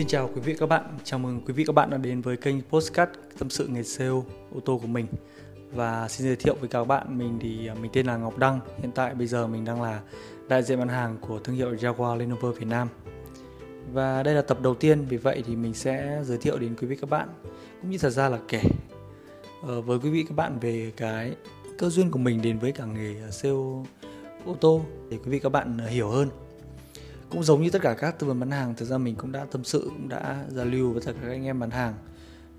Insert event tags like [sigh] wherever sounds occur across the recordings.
Xin chào quý vị các bạn, chào mừng quý vị các bạn đã đến với kênh Postcard tâm sự nghề sale ô tô của mình. Và xin giới thiệu với các bạn, mình thì à, mình tên là Ngọc Đăng. Hiện tại bây giờ mình đang là đại diện bán hàng của thương hiệu Jaguar Land Rover Việt Nam. Và đây là tập đầu tiên, vì vậy thì mình sẽ giới thiệu đến quý vị các bạn Cũng như thật ra là kể ờ, với quý vị các bạn về cái cơ duyên của mình đến với cả nghề sale ô tô Để quý vị các bạn hiểu hơn cũng giống như tất cả các tư vấn bán hàng thực ra mình cũng đã tâm sự cũng đã giao lưu với tất cả các anh em bán hàng.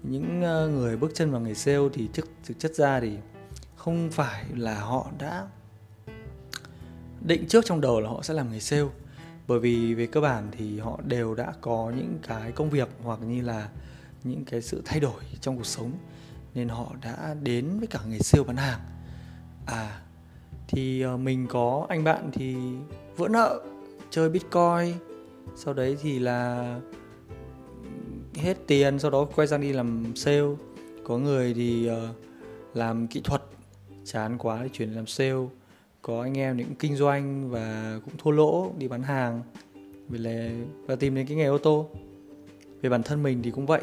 Những ờ, người bước chân vào nghề sale thì thực, thực chất ra thì không phải là họ đã định trước trong đầu là họ sẽ làm nghề sale. Bởi vì về cơ bản thì họ đều đã có những cái công việc hoặc như là những cái sự thay đổi trong cuộc sống nên họ đã đến với cả nghề sale bán hàng. À thì ờ, mình có anh bạn thì vỡ nợ chơi bitcoin. Sau đấy thì là hết tiền sau đó quay sang đi làm sale. Có người thì uh, làm kỹ thuật chán quá thì chuyển làm sale. Có anh em những kinh doanh và cũng thua lỗ đi bán hàng. Vì là và tìm đến cái nghề ô tô. Về bản thân mình thì cũng vậy.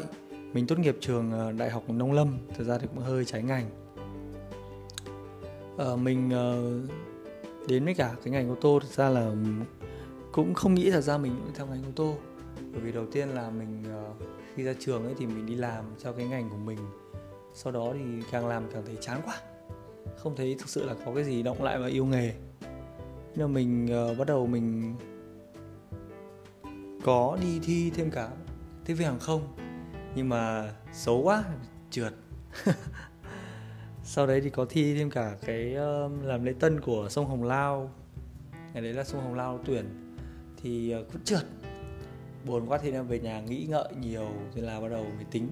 Mình tốt nghiệp trường ờ, đại học nông lâm thực ra thì cũng hơi trái ngành. Uh, mình uh, đến với cả cái ngành ô tô thực ra là cũng không nghĩ thật ra mình cũng theo ngành ô tô. Bởi vì đầu tiên là mình ờ, khi ra trường ấy thì mình đi làm theo cái ngành của mình. Sau đó thì càng làm càng thấy chán quá. Không thấy thực sự là có cái gì động lại và yêu nghề. Nên là mình uh, bắt đầu mình có đi thi thêm cả tiếp viên hàng không. Nhưng mà xấu quá trượt. [laughs] Sau đấy thì có thi thêm cả cái uh, làm lễ tân của sông Hồng Lao. Ngày đấy là sông Hồng Lao tuyển thì ờ, cũng trượt. Buồn quá thì em về nhà nghĩ ngợi nhiều thế là bắt đầu mới tính.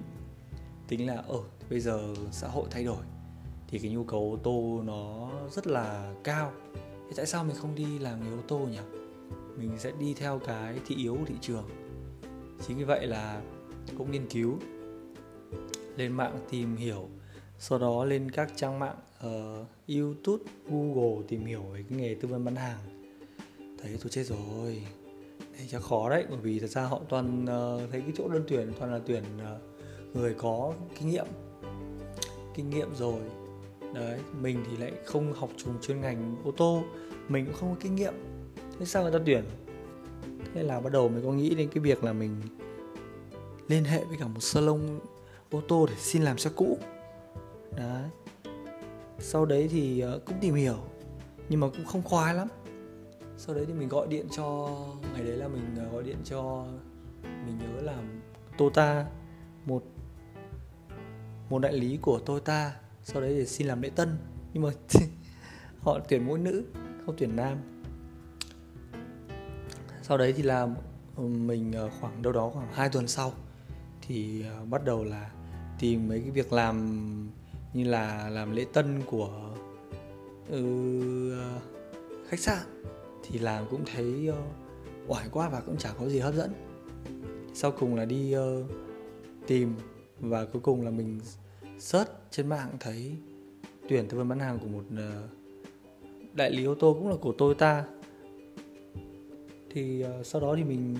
Tính là ở bây giờ xã hội thay đổi thì cái nhu cầu ô tô nó rất là cao. Thế tại sao mình không đi làm nghề ô tô nhỉ? Mình sẽ đi theo cái thị yếu của thị trường. Chính vì vậy là cũng nghiên cứu lên mạng tìm hiểu sau đó lên các trang mạng uh, youtube google tìm hiểu về cái nghề tư vấn bán hàng thấy tôi chết rồi. Đấy, chắc khó đấy bởi vì thật ra họ toàn uh, thấy cái chỗ đơn tuyển toàn là tuyển uh, người có kinh nghiệm. Kinh nghiệm rồi. Đấy mình thì lại không học trùng chuyên ngành ô tô mình cũng không có kinh nghiệm. Thế sao người ta tuyển? Thế là bắt đầu mình có nghĩ đến cái việc là mình liên hệ với cả một salon ô tô để xin làm xe cũ. Đấy. Sau đấy thì ờ, cũng tìm hiểu nhưng mà cũng không khoái lắm sau đấy thì mình gọi điện cho ngày đấy là mình à, gọi điện cho mình nhớ là Tota một một đại lý của Tota sau đấy để xin làm lễ tân. Nhưng mà [laughs] họ tuyển mỗi nữ không tuyển nam. Sau đấy thì là mình à, khoảng đâu đó khoảng 2 tuần sau thì à, bắt đầu là tìm mấy cái việc làm như là làm lễ tân của ừ, khách sạn thì làm cũng thấy uh, oải quá và cũng chả có gì hấp dẫn. Sau cùng là đi uh, tìm và cuối cùng là mình search trên mạng thấy tuyển tư vấn bán hàng của một uh, đại lý ô tô cũng là của Toyota. Thì uh, sau đó thì mình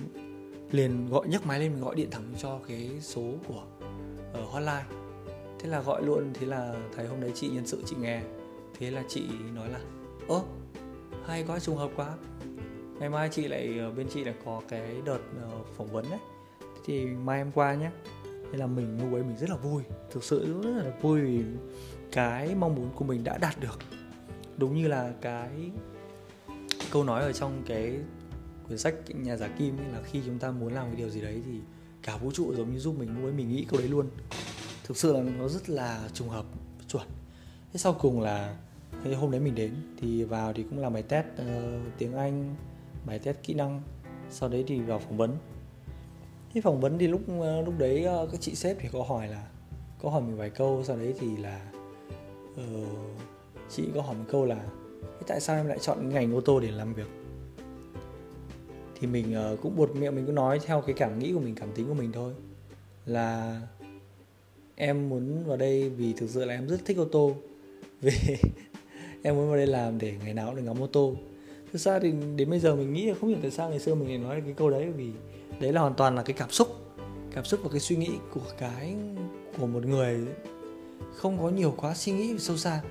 liền gọi nhấc máy lên mình gọi điện thẳng cho cái số của uh, hotline. Thế là gọi luôn thế là thấy hôm đấy chị nhân sự chị nghe. Thế là chị nói là ơ hay quá, trùng hợp quá. Ngày mai chị lại ờ, bên chị lại có cái đợt ờ, phỏng vấn đấy. Thì mai em qua nhé nên là mình, lúc ấy mình rất là vui. Thực sự rất là vui vì cái mong muốn của mình đã đạt được. Đúng như là cái câu nói ở trong cái quyển sách nhà giả kim ấy, là khi chúng ta muốn làm cái điều gì đấy thì cả vũ trụ giống như giúp mình, lúc ấy mình nghĩ câu đấy luôn. Thực sự là nó rất là trùng hợp, chuẩn. Thế sau cùng là thế hôm đấy mình đến thì vào thì cũng làm bài test uh, tiếng anh bài test kỹ năng. Sau đấy thì vào phỏng vấn. Thế phỏng vấn thì lúc uh, lúc đấy uh, các chị sếp thì có hỏi là có hỏi mình vài câu. Sau đấy thì là uh, chị có hỏi một câu là tại sao em lại chọn ngành ô tô để làm việc? Thì mình uh, cũng buột miệng mình cứ nói theo cái cảm nghĩ của mình cảm tính của mình thôi. Là em muốn vào đây vì thực sự là em rất thích ô tô. Vì em muốn vào đây làm để ngày nào cũng được ngắm ô tô. Thực ra thì đến bây giờ mình nghĩ là không hiểu tại sao ngày xưa mình lại nói cái câu đấy vì đấy là hoàn toàn là cái cảm xúc. Cảm xúc và cái suy nghĩ của cái, của một người. Không có nhiều quá suy nghĩ sâu xa.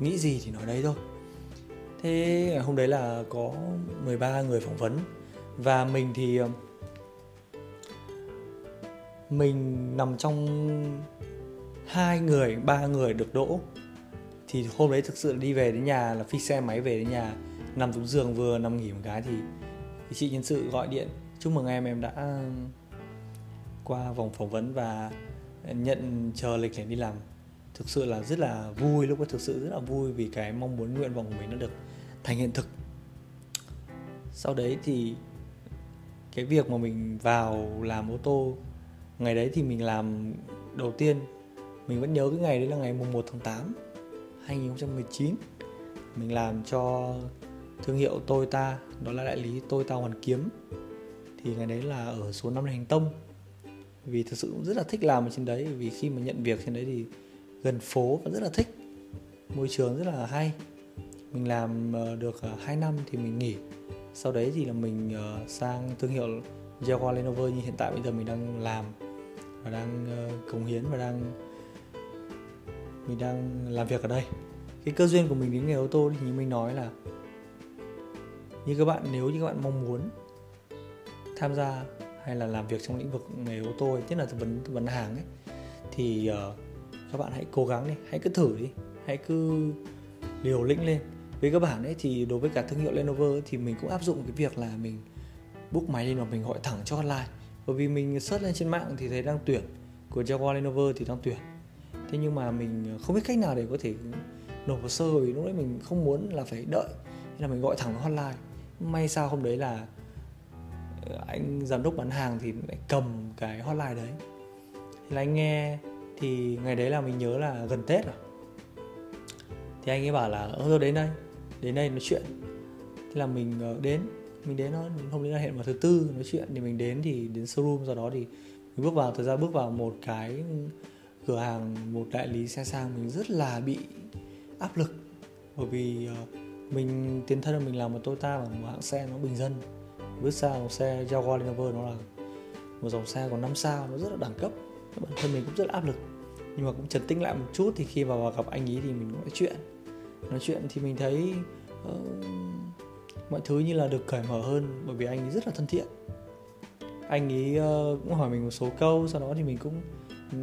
Nghĩ gì thì nói đấy thôi. Thế hôm đấy là có 13 người phỏng vấn. Và mình thì ờ, mình nằm trong hai người, ba người được đỗ thì hôm đấy thực sự đi về đến nhà là phi xe máy về đến nhà nằm xuống giường vừa nằm nghỉ một cái thì, thì chị nhân sự gọi điện chúc mừng em em đã qua vòng phỏng vấn và nhận chờ lịch để đi làm. Thực sự là rất là vui lúc đó thực sự rất là vui vì cái mong muốn nguyện vọng của mình nó được thành hiện thực. Sau đấy thì cái việc mà mình vào làm ô tô ngày đấy thì mình làm đầu tiên mình vẫn nhớ cái ngày đấy là ngày mùng 1 tháng 8 2019 mình làm cho thương hiệu Toyota, đó là đại lý Toyota Hoàn Kiếm. Thì ngày đấy là ở số 5 Hành Tông. Vì thực sự cũng rất là thích làm ở trên đấy, vì khi mà nhận việc trên đấy thì gần phố và rất là thích, môi trường rất là hay. Mình làm ờ, được ờ, 2 năm thì mình nghỉ. Sau đấy thì là mình ờ, sang thương hiệu Jaguar Land Rover như hiện tại bây giờ mình đang làm và đang cống hiến và đang mình đang làm việc ở đây. Cái cơ duyên của mình đến nghề ô tô thì như mình nói là như các bạn nếu như các bạn mong muốn tham gia hay là làm việc trong lĩnh vực nghề ô tô nhất là tư vấn tư vấn hàng ấy thì uh, các bạn hãy cố gắng đi hãy cứ thử đi hãy cứ liều lĩnh lên. Với các bạn ấy thì đối với cả thương hiệu Lenovo thì mình cũng áp dụng cái việc là mình book máy lên và mình gọi thẳng cho hotline. Bởi vì mình search lên trên mạng thì thấy đang tuyển của Jaguar Lenovo thì đang tuyển thế nhưng mà mình không biết cách nào để có thể nộp hồ sơ vì lúc đấy mình không muốn là phải đợi. Nên là mình gọi thẳng hotline. May sao hôm đấy là ờ, anh giám đốc bán hàng thì lại cầm cái hotline đấy. Thì là anh nghe thì ngày đấy là mình nhớ là gần tết rồi. Thì anh ấy bảo là ờ, ơ tôi đến đây đến đây nói chuyện. Thế là mình ờ, đến mình đến nó hôm đấy là hẹn vào thứ tư nói chuyện. Thì mình đến thì đến showroom, sau đó thì mình bước vào. Thời ra bước vào một cái cửa hàng một đại lý xe sang mình rất là bị áp lực. Bởi vì uh, mình tiến thân là mình làm một Toyota và một hãng xe nó bình dân. Bước sang một xe Jaguar Land Rover nó là một dòng xe còn 5 sao nó rất là đẳng cấp. Bản thân mình cũng rất là áp lực. Nhưng mà cũng trấn tĩnh lại một chút thì khi vào gặp anh ấy thì mình nói chuyện. Nói chuyện thì mình thấy uh, mọi thứ như là được cởi mở hơn bởi vì anh ấy rất là thân thiện. Anh ấy uh, cũng hỏi mình một số câu sau đó thì mình cũng ừ,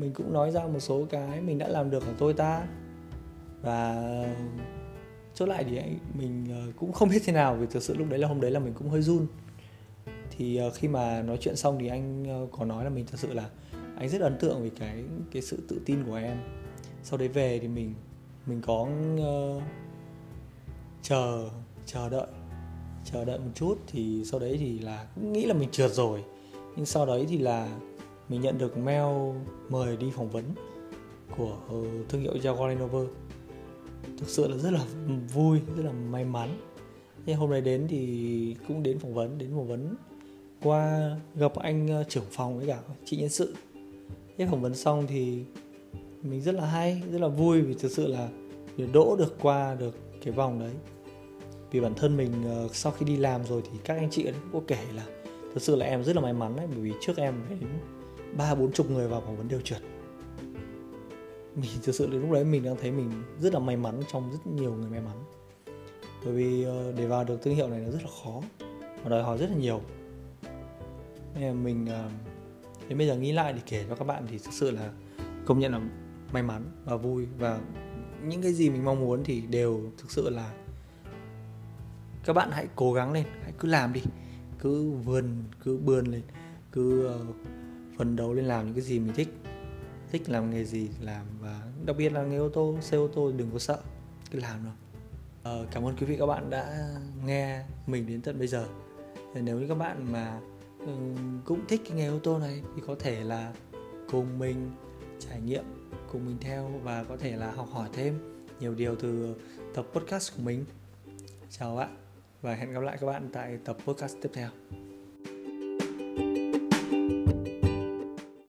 mình cũng nói ra một số cái mình đã làm được ở tôi ta. Và chốt lại thì mình ờ, cũng không biết thế nào vì thực sự lúc đấy là hôm đấy là mình cũng hơi run. Thì ờ, khi mà nói chuyện xong thì anh ờ, có nói là mình thật sự là anh rất ấn tượng vì cái cái sự tự tin của em. Sau đấy về thì mình mình có uh, chờ chờ đợi chờ đợi một chút thì sau đấy thì là cũng nghĩ là mình trượt rồi. Nhưng sau đấy thì là mình nhận được mail mời đi phỏng vấn của ờ, thương hiệu Jaguar Land Rover. Thực sự là rất là vui, rất là may mắn. Thế hôm nay đến thì cũng đến phỏng vấn, đến phỏng vấn qua gặp anh ờ, trưởng phòng với cả chị nhân sự. Thế phỏng vấn xong thì mình rất là hay, rất là vui vì thực sự là để đỗ được qua được cái vòng đấy. Vì bản thân mình ờ, sau khi đi làm rồi thì các anh chị cũng có kể là thực sự là em rất là may mắn đấy, bởi vì trước em đến ba bốn chục người vào phỏng vấn đều trượt. Mình thực sự lúc đấy mình đang thấy mình rất là may mắn trong rất nhiều người may mắn. Bởi vì ờ, để vào được thương hiệu này nó rất là khó và đòi hỏi rất là nhiều. Nên là mình ờ, đến bây giờ nghĩ lại thì kể cho các bạn thì thực sự là công nhận là may mắn và vui. Và những cái gì mình mong muốn thì đều thực sự là các bạn hãy cố gắng lên, hãy cứ làm đi. Cứ vươn, cứ bươn lên, cứ ờ, phấn đấu lên làm những cái gì mình thích. Thích làm nghề gì làm và đặc biệt là nghề ô tô xe ô tô đừng có sợ cứ làm rồi ờ, cảm ơn quý vị các bạn đã nghe mình đến tận bây giờ. Nếu như các bạn mà ừ, cũng thích cái nghề ô tô này thì có thể là cùng mình trải nghiệm cùng mình theo và có thể là học hỏi thêm nhiều điều từ tập podcast của mình. Chào bạn và hẹn gặp lại các bạn tại tập podcast tiếp theo.